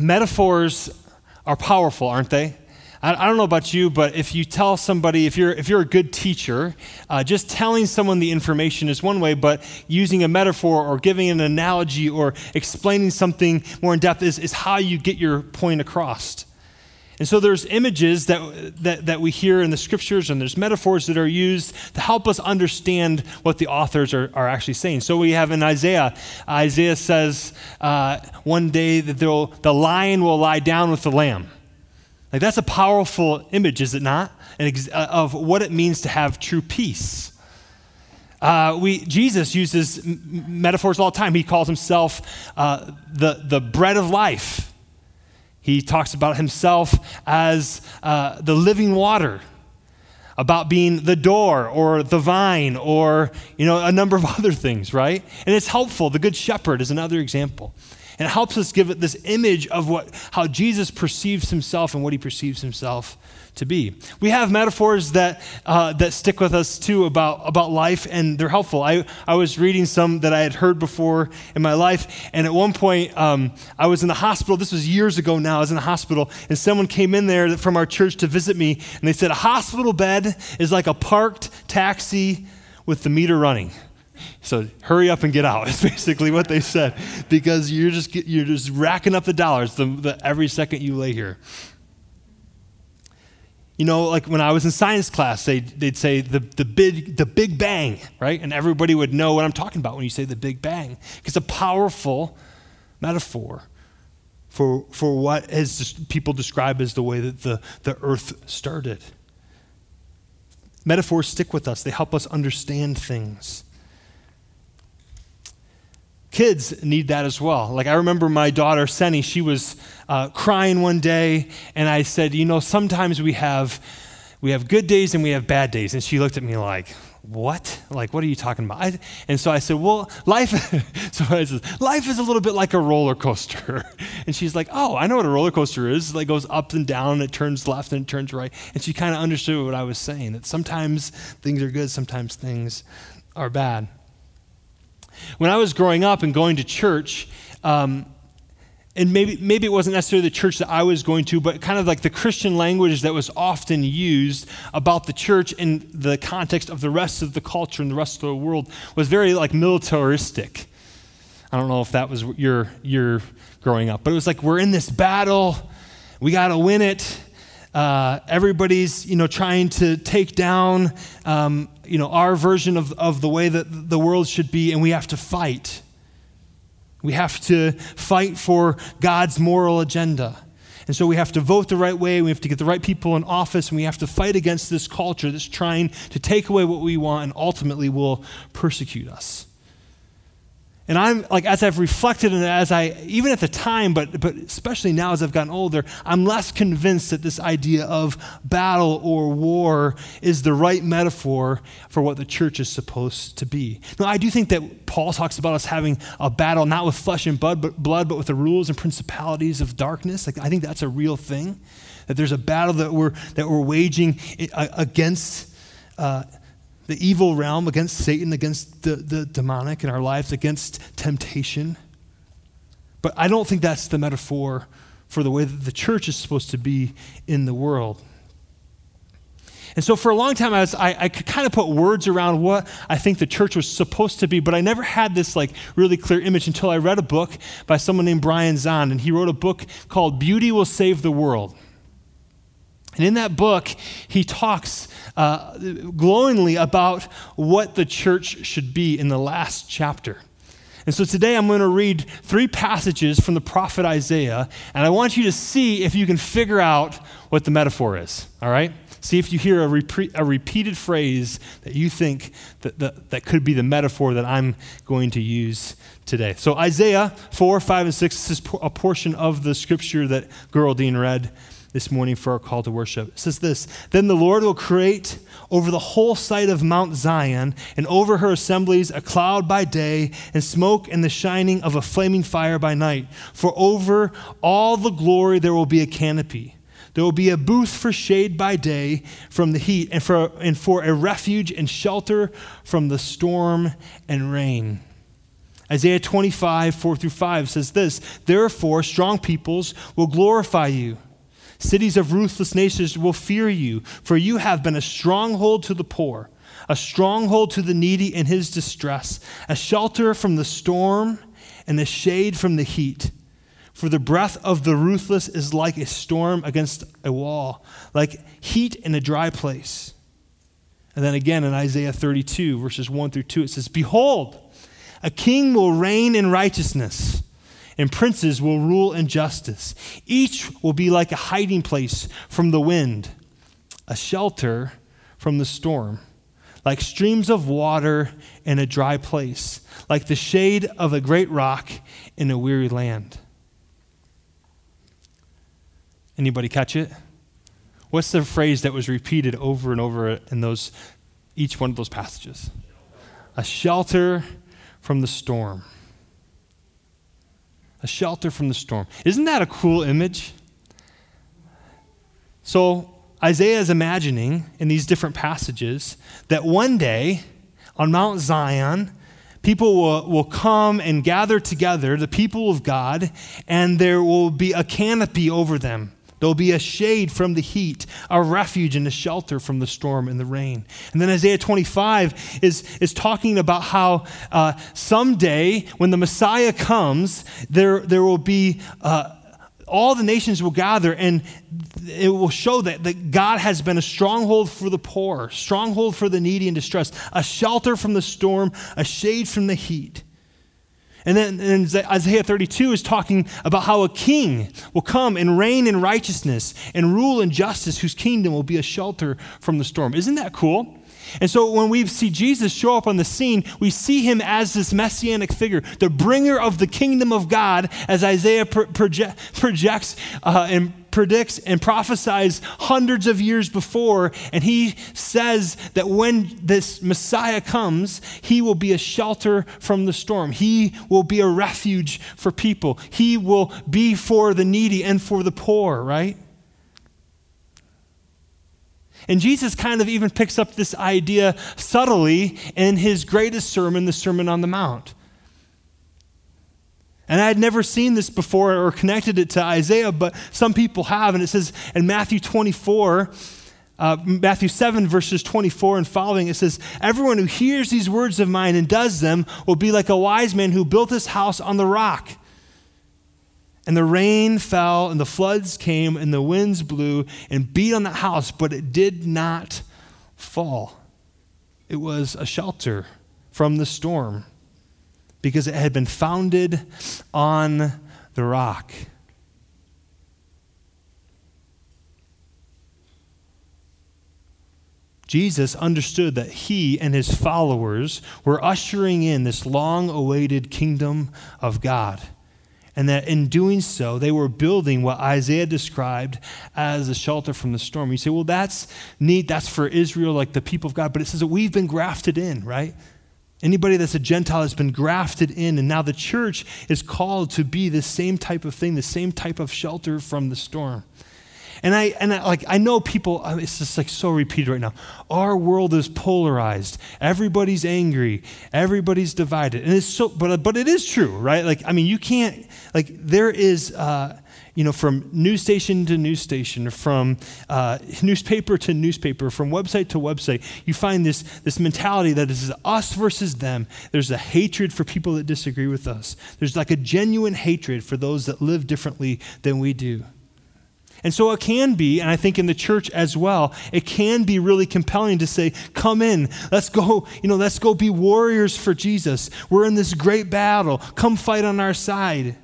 Metaphors are powerful, aren't they? I, don't know about you, but if you tell somebody, if you're, if you're a good teacher, uh, just telling someone the information is one way, but using a metaphor or giving an analogy or explaining something more in depth is, is how you get your point across. And so there's images that, that, that we hear in the scriptures, and there's metaphors that are used to help us understand what the authors are, are actually saying. So we have in Isaiah, Isaiah says uh, one day that the lion will lie down with the lamb. Like that's a powerful image, is it not? Ex- uh, of what it means to have true peace. Uh, we, Jesus uses m- metaphors all the time. He calls himself uh, the, the bread of life. He talks about himself as uh, the living water, about being the door or the vine or you know a number of other things, right? And it's helpful. The good shepherd is another example. And it helps us give it this image of what how Jesus perceives himself and what he perceives himself to be. We have metaphors that, uh, that stick with us too about, about life, and they're helpful. I, I was reading some that I had heard before in my life, and at one point um, I was in the hospital. This was years ago now. I was in the hospital, and someone came in there from our church to visit me, and they said, A hospital bed is like a parked taxi with the meter running. So hurry up and get out. It's basically what they said because you're just you're just racking up the dollars the, the, every second you lay here. You know, like when I was in science class, they'd, they'd say the, the, big, the Big Bang, right? And everybody would know what I'm talking about when you say the Big Bang. It's a powerful metaphor for, for what as people describe as the way that the, the earth started. Metaphors stick with us, they help us understand things. Kids need that as well. Like I remember my daughter, Senny, she was uh, crying one day, and I said, You know, sometimes we have, we have good days and we have bad days. And she looked at me like, what? Like, what are you talking about? I, and so I said, well, life, so I said, life is a little bit like a roller coaster. And she's like, oh, I know what a roller coaster is. It like goes up and down, it turns left and it turns right. And she kind of understood what I was saying, that sometimes things are good, sometimes things are bad. When I was growing up and going to church, um, and maybe, maybe it wasn't necessarily the church that I was going to, but kind of like the Christian language that was often used about the church in the context of the rest of the culture and the rest of the world was very like militaristic. I don't know if that was your, your growing up, but it was like we're in this battle, we got to win it. Uh, everybody's you know trying to take down um, you know our version of, of the way that the world should be, and we have to fight. We have to fight for God's moral agenda. And so we have to vote the right way, we have to get the right people in office, and we have to fight against this culture that's trying to take away what we want and ultimately will persecute us. And I'm like, as I've reflected and as I, even at the time, but, but especially now as I've gotten older, I'm less convinced that this idea of battle or war is the right metaphor for what the church is supposed to be. Now, I do think that Paul talks about us having a battle not with flesh and blood, but, blood, but with the rules and principalities of darkness. Like, I think that's a real thing. That there's a battle that we're, that we're waging against. Uh, the evil realm, against Satan, against the, the demonic in our lives, against temptation. But I don't think that's the metaphor for the way that the church is supposed to be in the world. And so for a long time, I, was, I, I could kind of put words around what I think the church was supposed to be, but I never had this like really clear image until I read a book by someone named Brian Zahnd, and he wrote a book called Beauty Will Save the World. And in that book, he talks uh, glowingly about what the church should be in the last chapter. And so today I'm going to read three passages from the prophet Isaiah, and I want you to see if you can figure out what the metaphor is, all right? See if you hear a, repre- a repeated phrase that you think that, that, that could be the metaphor that I'm going to use today. So, Isaiah 4, 5, and 6 this is a portion of the scripture that Geraldine read this morning for our call to worship. It says this Then the Lord will create over the whole site of Mount Zion and over her assemblies a cloud by day and smoke and the shining of a flaming fire by night. For over all the glory there will be a canopy. There will be a booth for shade by day from the heat and for, and for a refuge and shelter from the storm and rain. Isaiah 25, 4 through 5 says this Therefore, strong peoples will glorify you. Cities of ruthless nations will fear you, for you have been a stronghold to the poor, a stronghold to the needy in his distress, a shelter from the storm and a shade from the heat. For the breath of the ruthless is like a storm against a wall, like heat in a dry place. And then again in Isaiah 32, verses 1 through 2, it says, Behold, a king will reign in righteousness, and princes will rule in justice. Each will be like a hiding place from the wind, a shelter from the storm, like streams of water in a dry place, like the shade of a great rock in a weary land. Anybody catch it? What's the phrase that was repeated over and over in those each one of those passages? A shelter from the storm. A shelter from the storm. Isn't that a cool image? So, Isaiah is imagining in these different passages that one day on Mount Zion, people will, will come and gather together, the people of God, and there will be a canopy over them. There'll be a shade from the heat, a refuge and a shelter from the storm and the rain. And then Isaiah 25 is, is talking about how uh, someday when the Messiah comes, there, there will be. Uh, all the nations will gather and it will show that, that God has been a stronghold for the poor, stronghold for the needy and distressed, a shelter from the storm, a shade from the heat. And then and Isaiah 32 is talking about how a king will come and reign in righteousness and rule in justice, whose kingdom will be a shelter from the storm. Isn't that cool? And so when we see Jesus show up on the scene, we see him as this messianic figure, the bringer of the kingdom of God, as Isaiah proje- projects uh, and predicts and prophesies hundreds of years before. And he says that when this Messiah comes, he will be a shelter from the storm. He will be a refuge for people. He will be for the needy and for the poor, right? And Jesus kind of even picks up this idea subtly in his greatest sermon, the Sermon on the Mount. And I had never seen this before or connected it to Isaiah, but some people have. And it says in Matthew 24, uh, Matthew 7, verses 24 and following, it says, Everyone who hears these words of mine and does them will be like a wise man who built his house on the rock. And the rain fell, and the floods came, and the winds blew and beat on the house, but it did not fall. It was a shelter from the storm because it had been founded on the rock. Jesus understood that he and his followers were ushering in this long awaited kingdom of God. And that in doing so, they were building what Isaiah described as a shelter from the storm. You say, well, that's neat. That's for Israel, like the people of God. But it says that we've been grafted in, right? Anybody that's a Gentile has been grafted in, and now the church is called to be the same type of thing, the same type of shelter from the storm. And I and I, like I know people. Uh, it's just like so repeated right now. Our world is polarized. Everybody's angry. Everybody's divided, and it's so. But but it is true, right? Like I mean, you can't like there is. Uh, you know, from news station to news station, from uh, newspaper to newspaper, from website to website, you find this, this mentality that is us versus them. There's a hatred for people that disagree with us. There's like a genuine hatred for those that live differently than we do. And so it can be, and I think in the church as well, it can be really compelling to say, come in, let's go, you know, let's go be warriors for Jesus. We're in this great battle. Come fight on our side.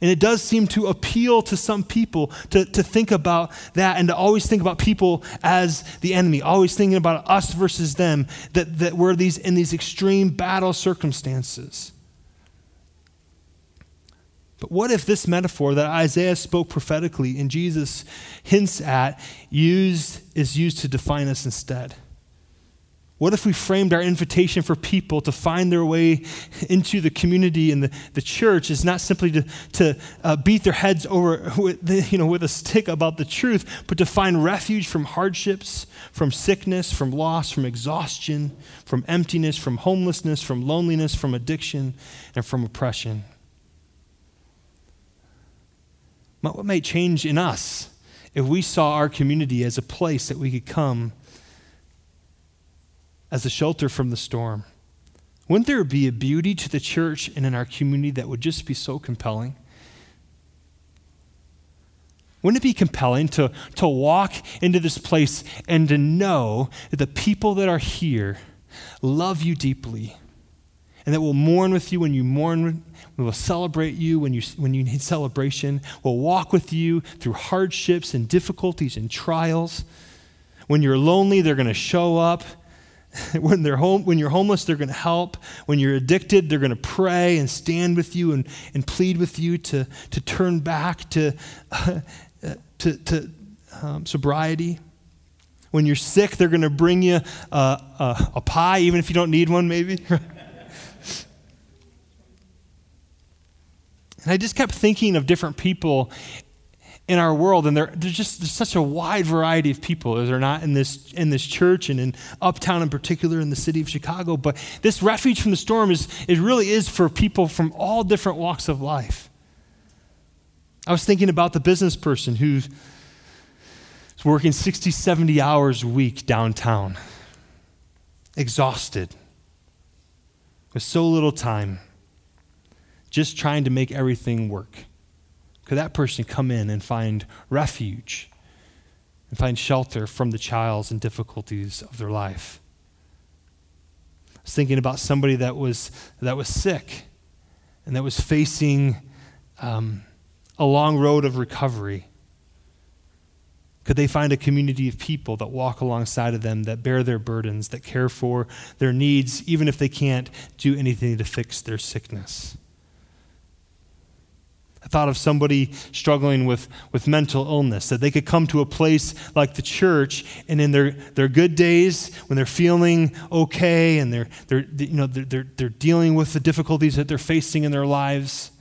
And it does seem to appeal to some people to, to think about that and to always think about people as the enemy, always thinking about us versus them, that, that we're these, in these extreme battle circumstances. But what if this metaphor that Isaiah spoke prophetically and Jesus hints at used, is used to define us instead? What if we framed our invitation for people to find their way into the community and the, the church is not simply to, to uh, beat their heads over with, you know, with a stick about the truth, but to find refuge from hardships, from sickness, from loss, from exhaustion, from emptiness, from homelessness, from loneliness, from addiction, and from oppression? What might change in us if we saw our community as a place that we could come as a shelter from the storm. Wouldn't there be a beauty to the church and in our community that would just be so compelling? Wouldn't it be compelling to, to walk into this place and to know that the people that are here love you deeply and that will mourn with you when you mourn, we will celebrate you when you, when you need celebration, we'll walk with you through hardships and difficulties and trials. When you're lonely, they're going to show up when, they're home, when you're homeless, they're going to help. When you're addicted, they're going to pray and stand with you and, and plead with you to, to turn back to, uh, to, to um, sobriety. When you're sick, they're going to bring you a, a, a pie, even if you don't need one, maybe. and I just kept thinking of different people in our world, and there, there's just there's such a wide variety of people, is there not, in this in this church and in Uptown in particular, in the city of Chicago. But this refuge from the storm is it really is for people from all different walks of life. I was thinking about the business person who's working 60, 70 hours a week downtown, exhausted, with so little time, just trying to make everything work could that person come in and find refuge and find shelter from the trials and difficulties of their life? I was thinking about somebody that was, that was sick and that was facing um, a long road of recovery. Could they find a community of people that walk alongside of them, that bear their burdens, that care for their needs, even if they can't do anything to fix their sickness? I thought of somebody struggling with, with mental illness, that they could come to a place like the church, and in their, their good days, when they're feeling okay and they're, they're, you know, they're, they're, dealing with the difficulties that they're facing in their lives,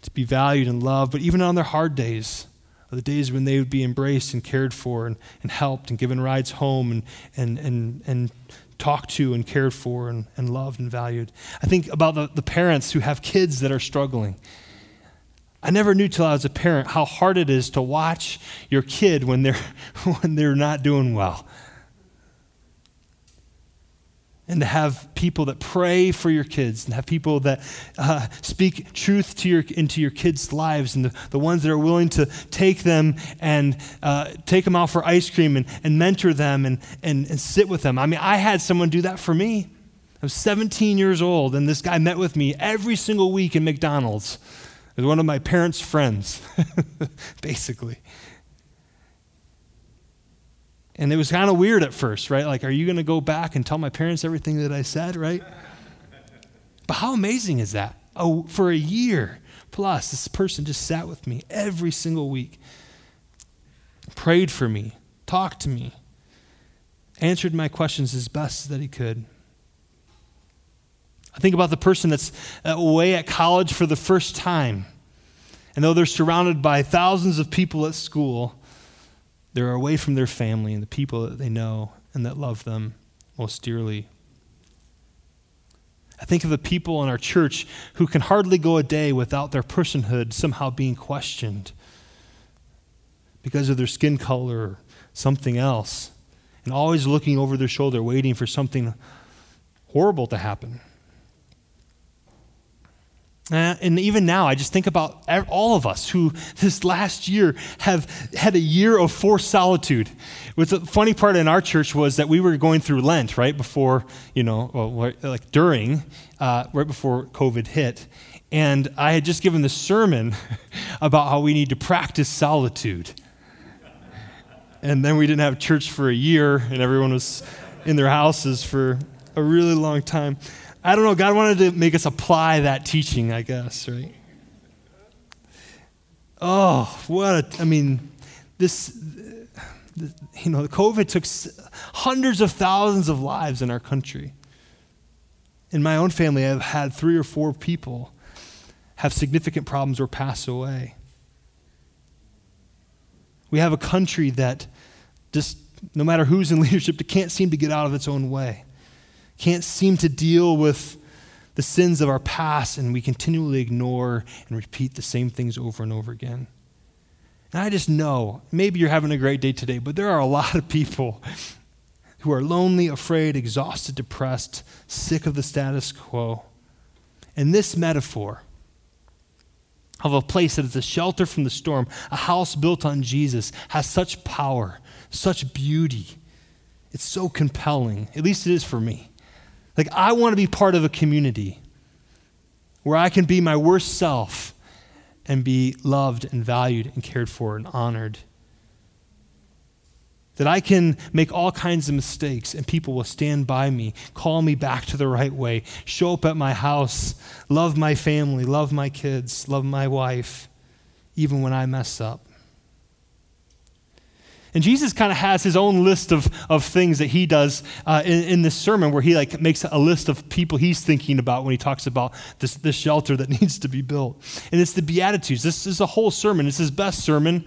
to be valued and loved, but even on their hard days, the days when they would be embraced and cared for and, and helped and given rides home and, and, and, and talked to and cared for and, and loved and valued. I think about the, the parents who have kids that are struggling. I never knew till I was a parent how hard it is to watch your kid when they're, when they're not doing well and to have people that pray for your kids and have people that uh, speak truth to your, into your kids' lives and the, the ones that are willing to take them and uh, take them out for ice cream and, and mentor them and, and, and sit with them. I mean, I had someone do that for me. I was 17 years old, and this guy met with me every single week in McDonald's. He was one of my parents' friends, basically. And it was kind of weird at first, right? Like, are you going to go back and tell my parents everything that I said, right? But how amazing is that? Oh, for a year plus, this person just sat with me every single week, prayed for me, talked to me, answered my questions as best that he could. I think about the person that's away at college for the first time. And though they're surrounded by thousands of people at school, they're away from their family and the people that they know and that love them most dearly. I think of the people in our church who can hardly go a day without their personhood somehow being questioned because of their skin color or something else, and always looking over their shoulder, waiting for something horrible to happen. Uh, and even now, I just think about all of us who this last year have had a year of forced solitude. With the funny part in our church was that we were going through Lent right before, you know, well, like during, uh, right before COVID hit. And I had just given the sermon about how we need to practice solitude. And then we didn't have church for a year, and everyone was in their houses for a really long time. I don't know, God wanted to make us apply that teaching, I guess, right? Oh, what a, I mean, this, you know, the COVID took hundreds of thousands of lives in our country. In my own family, I've had three or four people have significant problems or pass away. We have a country that just, no matter who's in leadership, it can't seem to get out of its own way, can't seem to deal with the sins of our past, and we continually ignore and repeat the same things over and over again. And I just know, maybe you're having a great day today, but there are a lot of people who are lonely, afraid, exhausted, depressed, sick of the status quo. And this metaphor of a place that is a shelter from the storm, a house built on Jesus, has such power, such beauty. It's so compelling. At least it is for me. Like, I want to be part of a community where I can be my worst self and be loved and valued and cared for and honored. That I can make all kinds of mistakes and people will stand by me, call me back to the right way, show up at my house, love my family, love my kids, love my wife, even when I mess up. And Jesus kind of has his own list of, of things that he does uh, in, in, this sermon where he like makes a list of people he's thinking about when he talks about this, this shelter that needs to be built. And it's the Beatitudes. This is a whole sermon. It's his best sermon,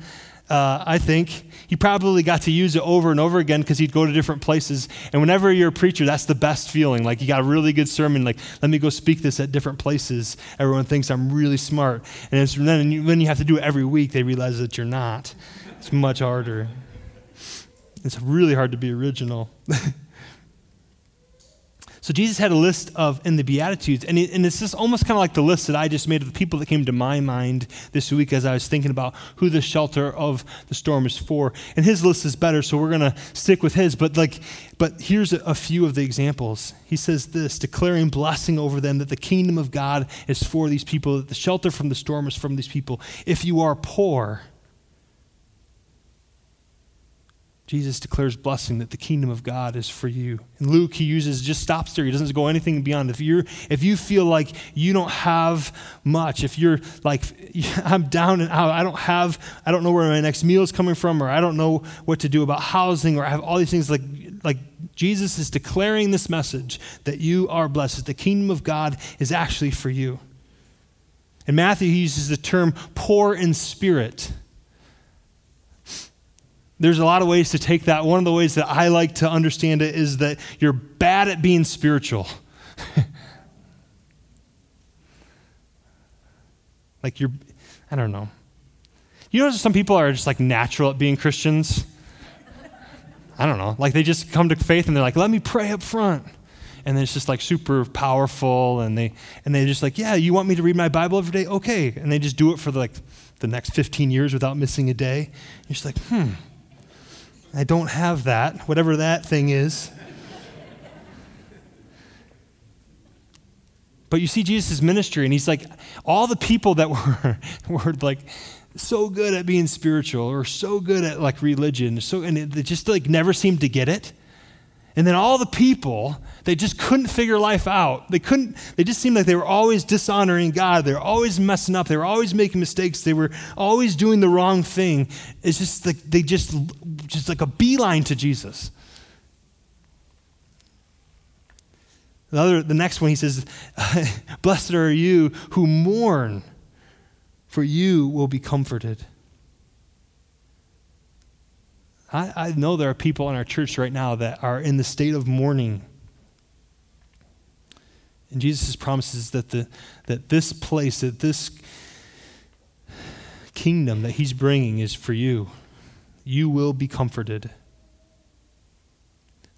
uh, I think. He probably got to use it over and over again because he'd go to different places. And whenever you're a preacher, that's the best feeling. Like you got a really good sermon. Like, let me go speak this at different places. Everyone thinks I'm really smart. And then when you have to do it every week, they realize that you're not. It's much harder. It's really hard to be original. so Jesus had a list of in the Beatitudes, and, it, and it's just almost kind of like the list that I just made of the people that came to my mind this week as I was thinking about who the shelter of the storm is for. And his list is better, so we're gonna stick with his. But like, but here's a, a few of the examples. He says this, declaring blessing over them that the kingdom of God is for these people, that the shelter from the storm is from these people. If you are poor, Jesus declares blessing that the kingdom of God is for you. And Luke, he uses just stops there. He doesn't go anything beyond. If you're if you feel like you don't have much, if you're like I'm down and out, I don't have, I don't know where my next meal is coming from, or I don't know what to do about housing, or I have all these things like like Jesus is declaring this message that you are blessed, that the kingdom of God is actually for you. In Matthew, he uses the term poor in spirit there's a lot of ways to take that. One of the ways that I like to understand it is that you're bad at being spiritual. like you're, I don't know. You know, some people are just like natural at being Christians. I don't know. Like they just come to faith and they're like, let me pray up front. And then it's just like super powerful. And they, and they just like, yeah, you want me to read my Bible every day? Okay. And they just do it for like the next 15 years without missing a day. You're just like, hmm, I don't have that, whatever that thing is. But you see Jesus' ministry, and he's like, all the people that were, were like so good at being spiritual or so good at like religion, so and it, they just like never seemed to get it. And then all the people, they just couldn't figure life out. They couldn't, they just seemed like they were always dishonoring God. They were always messing up. They were always making mistakes. They were always doing the wrong thing. It's just like they just, just like a beeline to Jesus. The, other, the next one, he says, Blessed are you who mourn, for you will be comforted. I, I know there are people in our church right now that are in the state of mourning. And Jesus promises that, the, that this place, that this kingdom that he's bringing is for you. You will be comforted.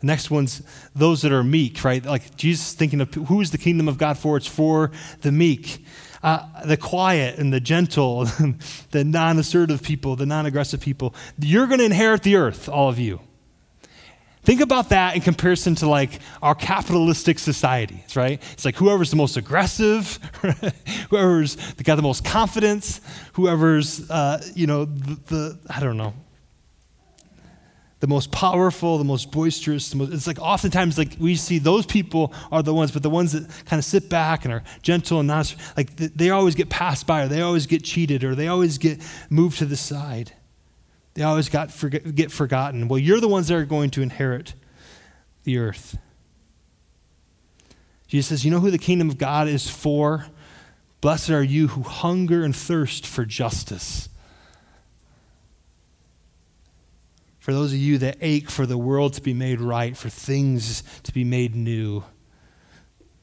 The next one's those that are meek, right? Like Jesus thinking of who is the kingdom of God for? It's for the meek uh, the quiet and the gentle, the non assertive people, the non aggressive people. You're going to inherit the earth, all of you. Think about that in comparison to like our capitalistic societies, right? It's like whoever's the most aggressive, whoever's got the most confidence, whoever's, uh, you know, the, the, I don't know, the most powerful, the most boisterous. The most, it's like oftentimes like we see those people are the ones, but the ones that kind of sit back and are gentle and not like they always get passed by, or they always get cheated, or they always get moved to the side. They always got forget, get forgotten. Well, you're the ones that are going to inherit the earth. Jesus says, You know who the kingdom of God is for? Blessed are you who hunger and thirst for justice. For those of you that ache for the world to be made right, for things to be made new,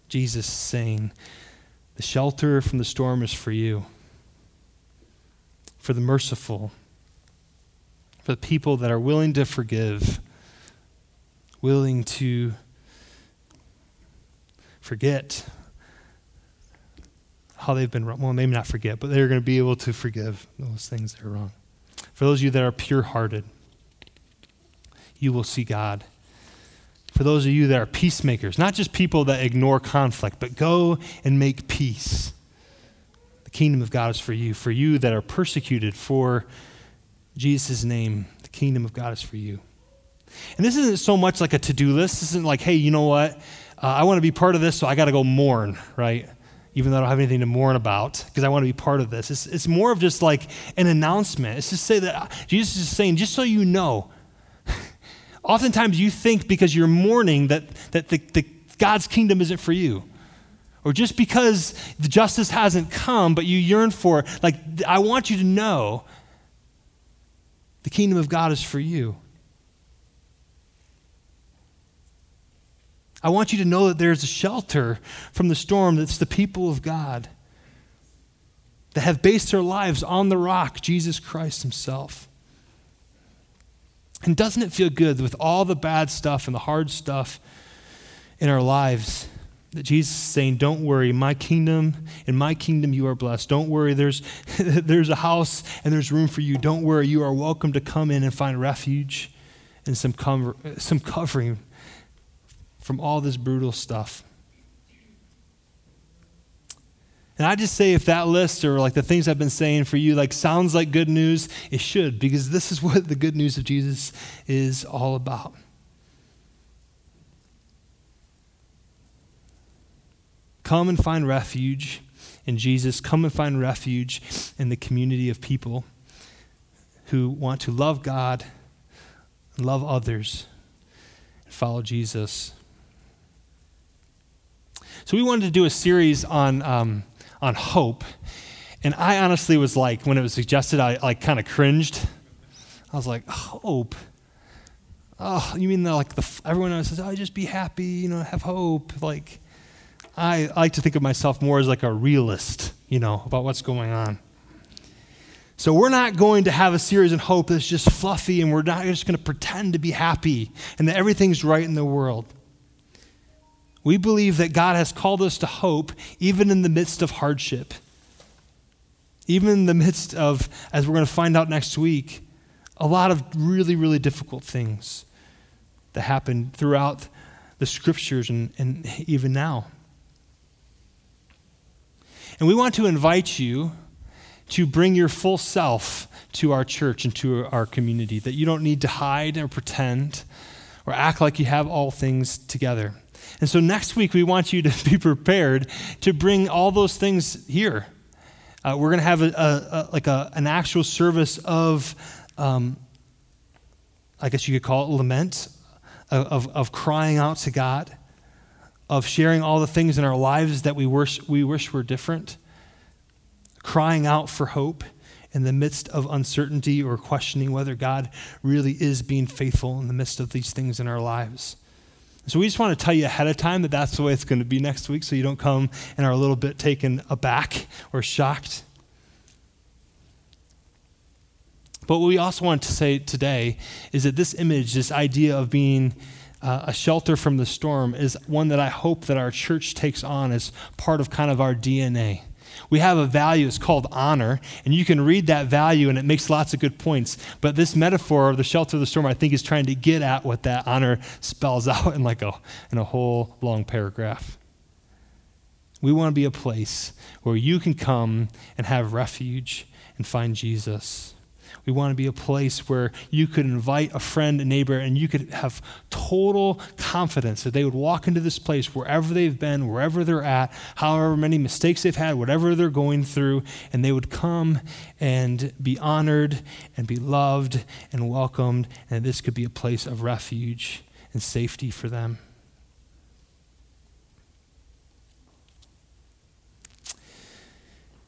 Jesus is saying, The shelter from the storm is for you, for the merciful, for the people that are willing to forgive, willing to forget how they've been wrong. Well, maybe not forget, but they're going to be able to forgive those things that are wrong. For those of you that are pure hearted, you will see God. For those of you that are peacemakers, not just people that ignore conflict, but go and make peace. The kingdom of God is for you. For you that are persecuted for Jesus' name, the kingdom of God is for you. And this isn't so much like a to do list. This isn't like, hey, you know what? Uh, I want to be part of this, so I got to go mourn, right? Even though I don't have anything to mourn about, because I want to be part of this. It's, it's more of just like an announcement. It's just say that Jesus is saying, just so you know, Oftentimes you think because you're mourning that, that the, the, God's kingdom isn't for you. Or just because the justice hasn't come, but you yearn for it. Like, I want you to know the kingdom of God is for you. I want you to know that there's a shelter from the storm that's the people of God that have based their lives on the rock, Jesus Christ Himself. And doesn't it feel good with all the bad stuff and the hard stuff in our lives that Jesus is saying, Don't worry, my kingdom, in my kingdom you are blessed. Don't worry, there's, there's a house and there's room for you. Don't worry, you are welcome to come in and find refuge and some, some covering from all this brutal stuff. And I just say if that list or like the things I've been saying for you like sounds like good news, it should because this is what the good news of Jesus is all about. Come and find refuge in Jesus. Come and find refuge in the community of people who want to love God, love others, and follow Jesus. So, we wanted to do a series on um, on hope. And I honestly was like, when it was suggested, I like kind of cringed. I was like, oh, hope. Oh, you mean the, like the everyone else says, "Oh, just be happy, you know, have hope." Like, I, I like to think of myself more as like a realist, you know, about what's going on. So we're not going to have a series in hope that's just fluffy, and we're not just going to pretend to be happy and that everything's right in the world. We believe that God has called us to hope even in the midst of hardship. Even in the midst of, as we're going to find out next week, a lot of really, really difficult things that happen throughout the scriptures and, and even now. And we want to invite you to bring your full self to our church and to our community, that you don't need to hide or pretend or act like you have all things together. And so next week, we want you to be prepared to bring all those things here. Uh, we're going to have a, a, a, like an actual service of, um, I guess you could call it lament, of, of crying out to God, of sharing all the things in our lives that we wish, we wish were different, crying out for hope in the midst of uncertainty or questioning whether God really is being faithful in the midst of these things in our lives. So we just want to tell you ahead of time that that's the way it's going to be next week so you don't come and are a little bit taken aback or shocked. But what we also want to say today is that this image, this idea of being uh, a shelter from the storm, is one that I hope that our church takes on as part of kind of our DNA. We have a value, it's called honor, and you can read that value and it makes lots of good points. But this metaphor of the shelter of the storm, I think, is trying to get at what that honor spells out in like a, in a whole long paragraph. We want to be a place where you can come and have refuge and find Jesus. We want to be a place where you could invite a friend, a neighbor, and you could have total confidence that they would walk into this place wherever they've been, wherever they're at, however many mistakes they've had, whatever they're going through, and they would come and be honored and be loved and welcomed, and this could be a place of refuge and safety for them.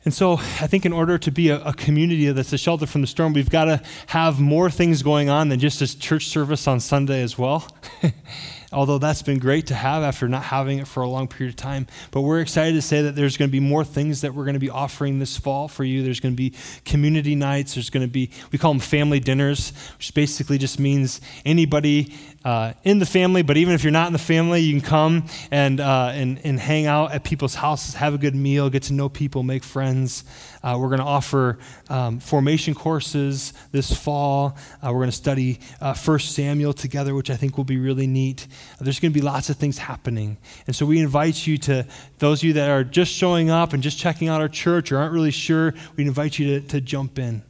And so I think in order to be a, a, community that's a shelter from the storm, we've got to have more things going on than just this church service on Sunday as well. Although that's been great to have after not having it for a long period of time. But we're excited to say that there's going to be more things that we're going to be offering this fall for you. There's going to be community nights. There's going to be, we call them family dinners, which basically just means anybody uh, in the family, but even if you're not in the family, you can come and, uh, and, and hang out at people's houses, have a good meal, get to know people, make friends. Uh, we're going to offer um, formation courses this fall. Uh, we're going to study uh, First Samuel together, which I think will be really neat. There's going to be lots of things happening. And so we invite you to, those of you that are just showing up and just checking out our church or aren't really sure, we invite you to, to jump in.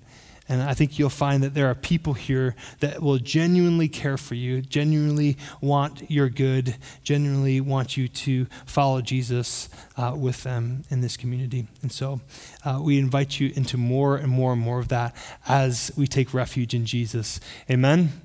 And I think you'll find that there are people here that will genuinely care for you, genuinely want your good, genuinely want you to follow Jesus uh, with them in this community. And so uh, we invite you into more and more and more of that as we take refuge in Jesus. Amen.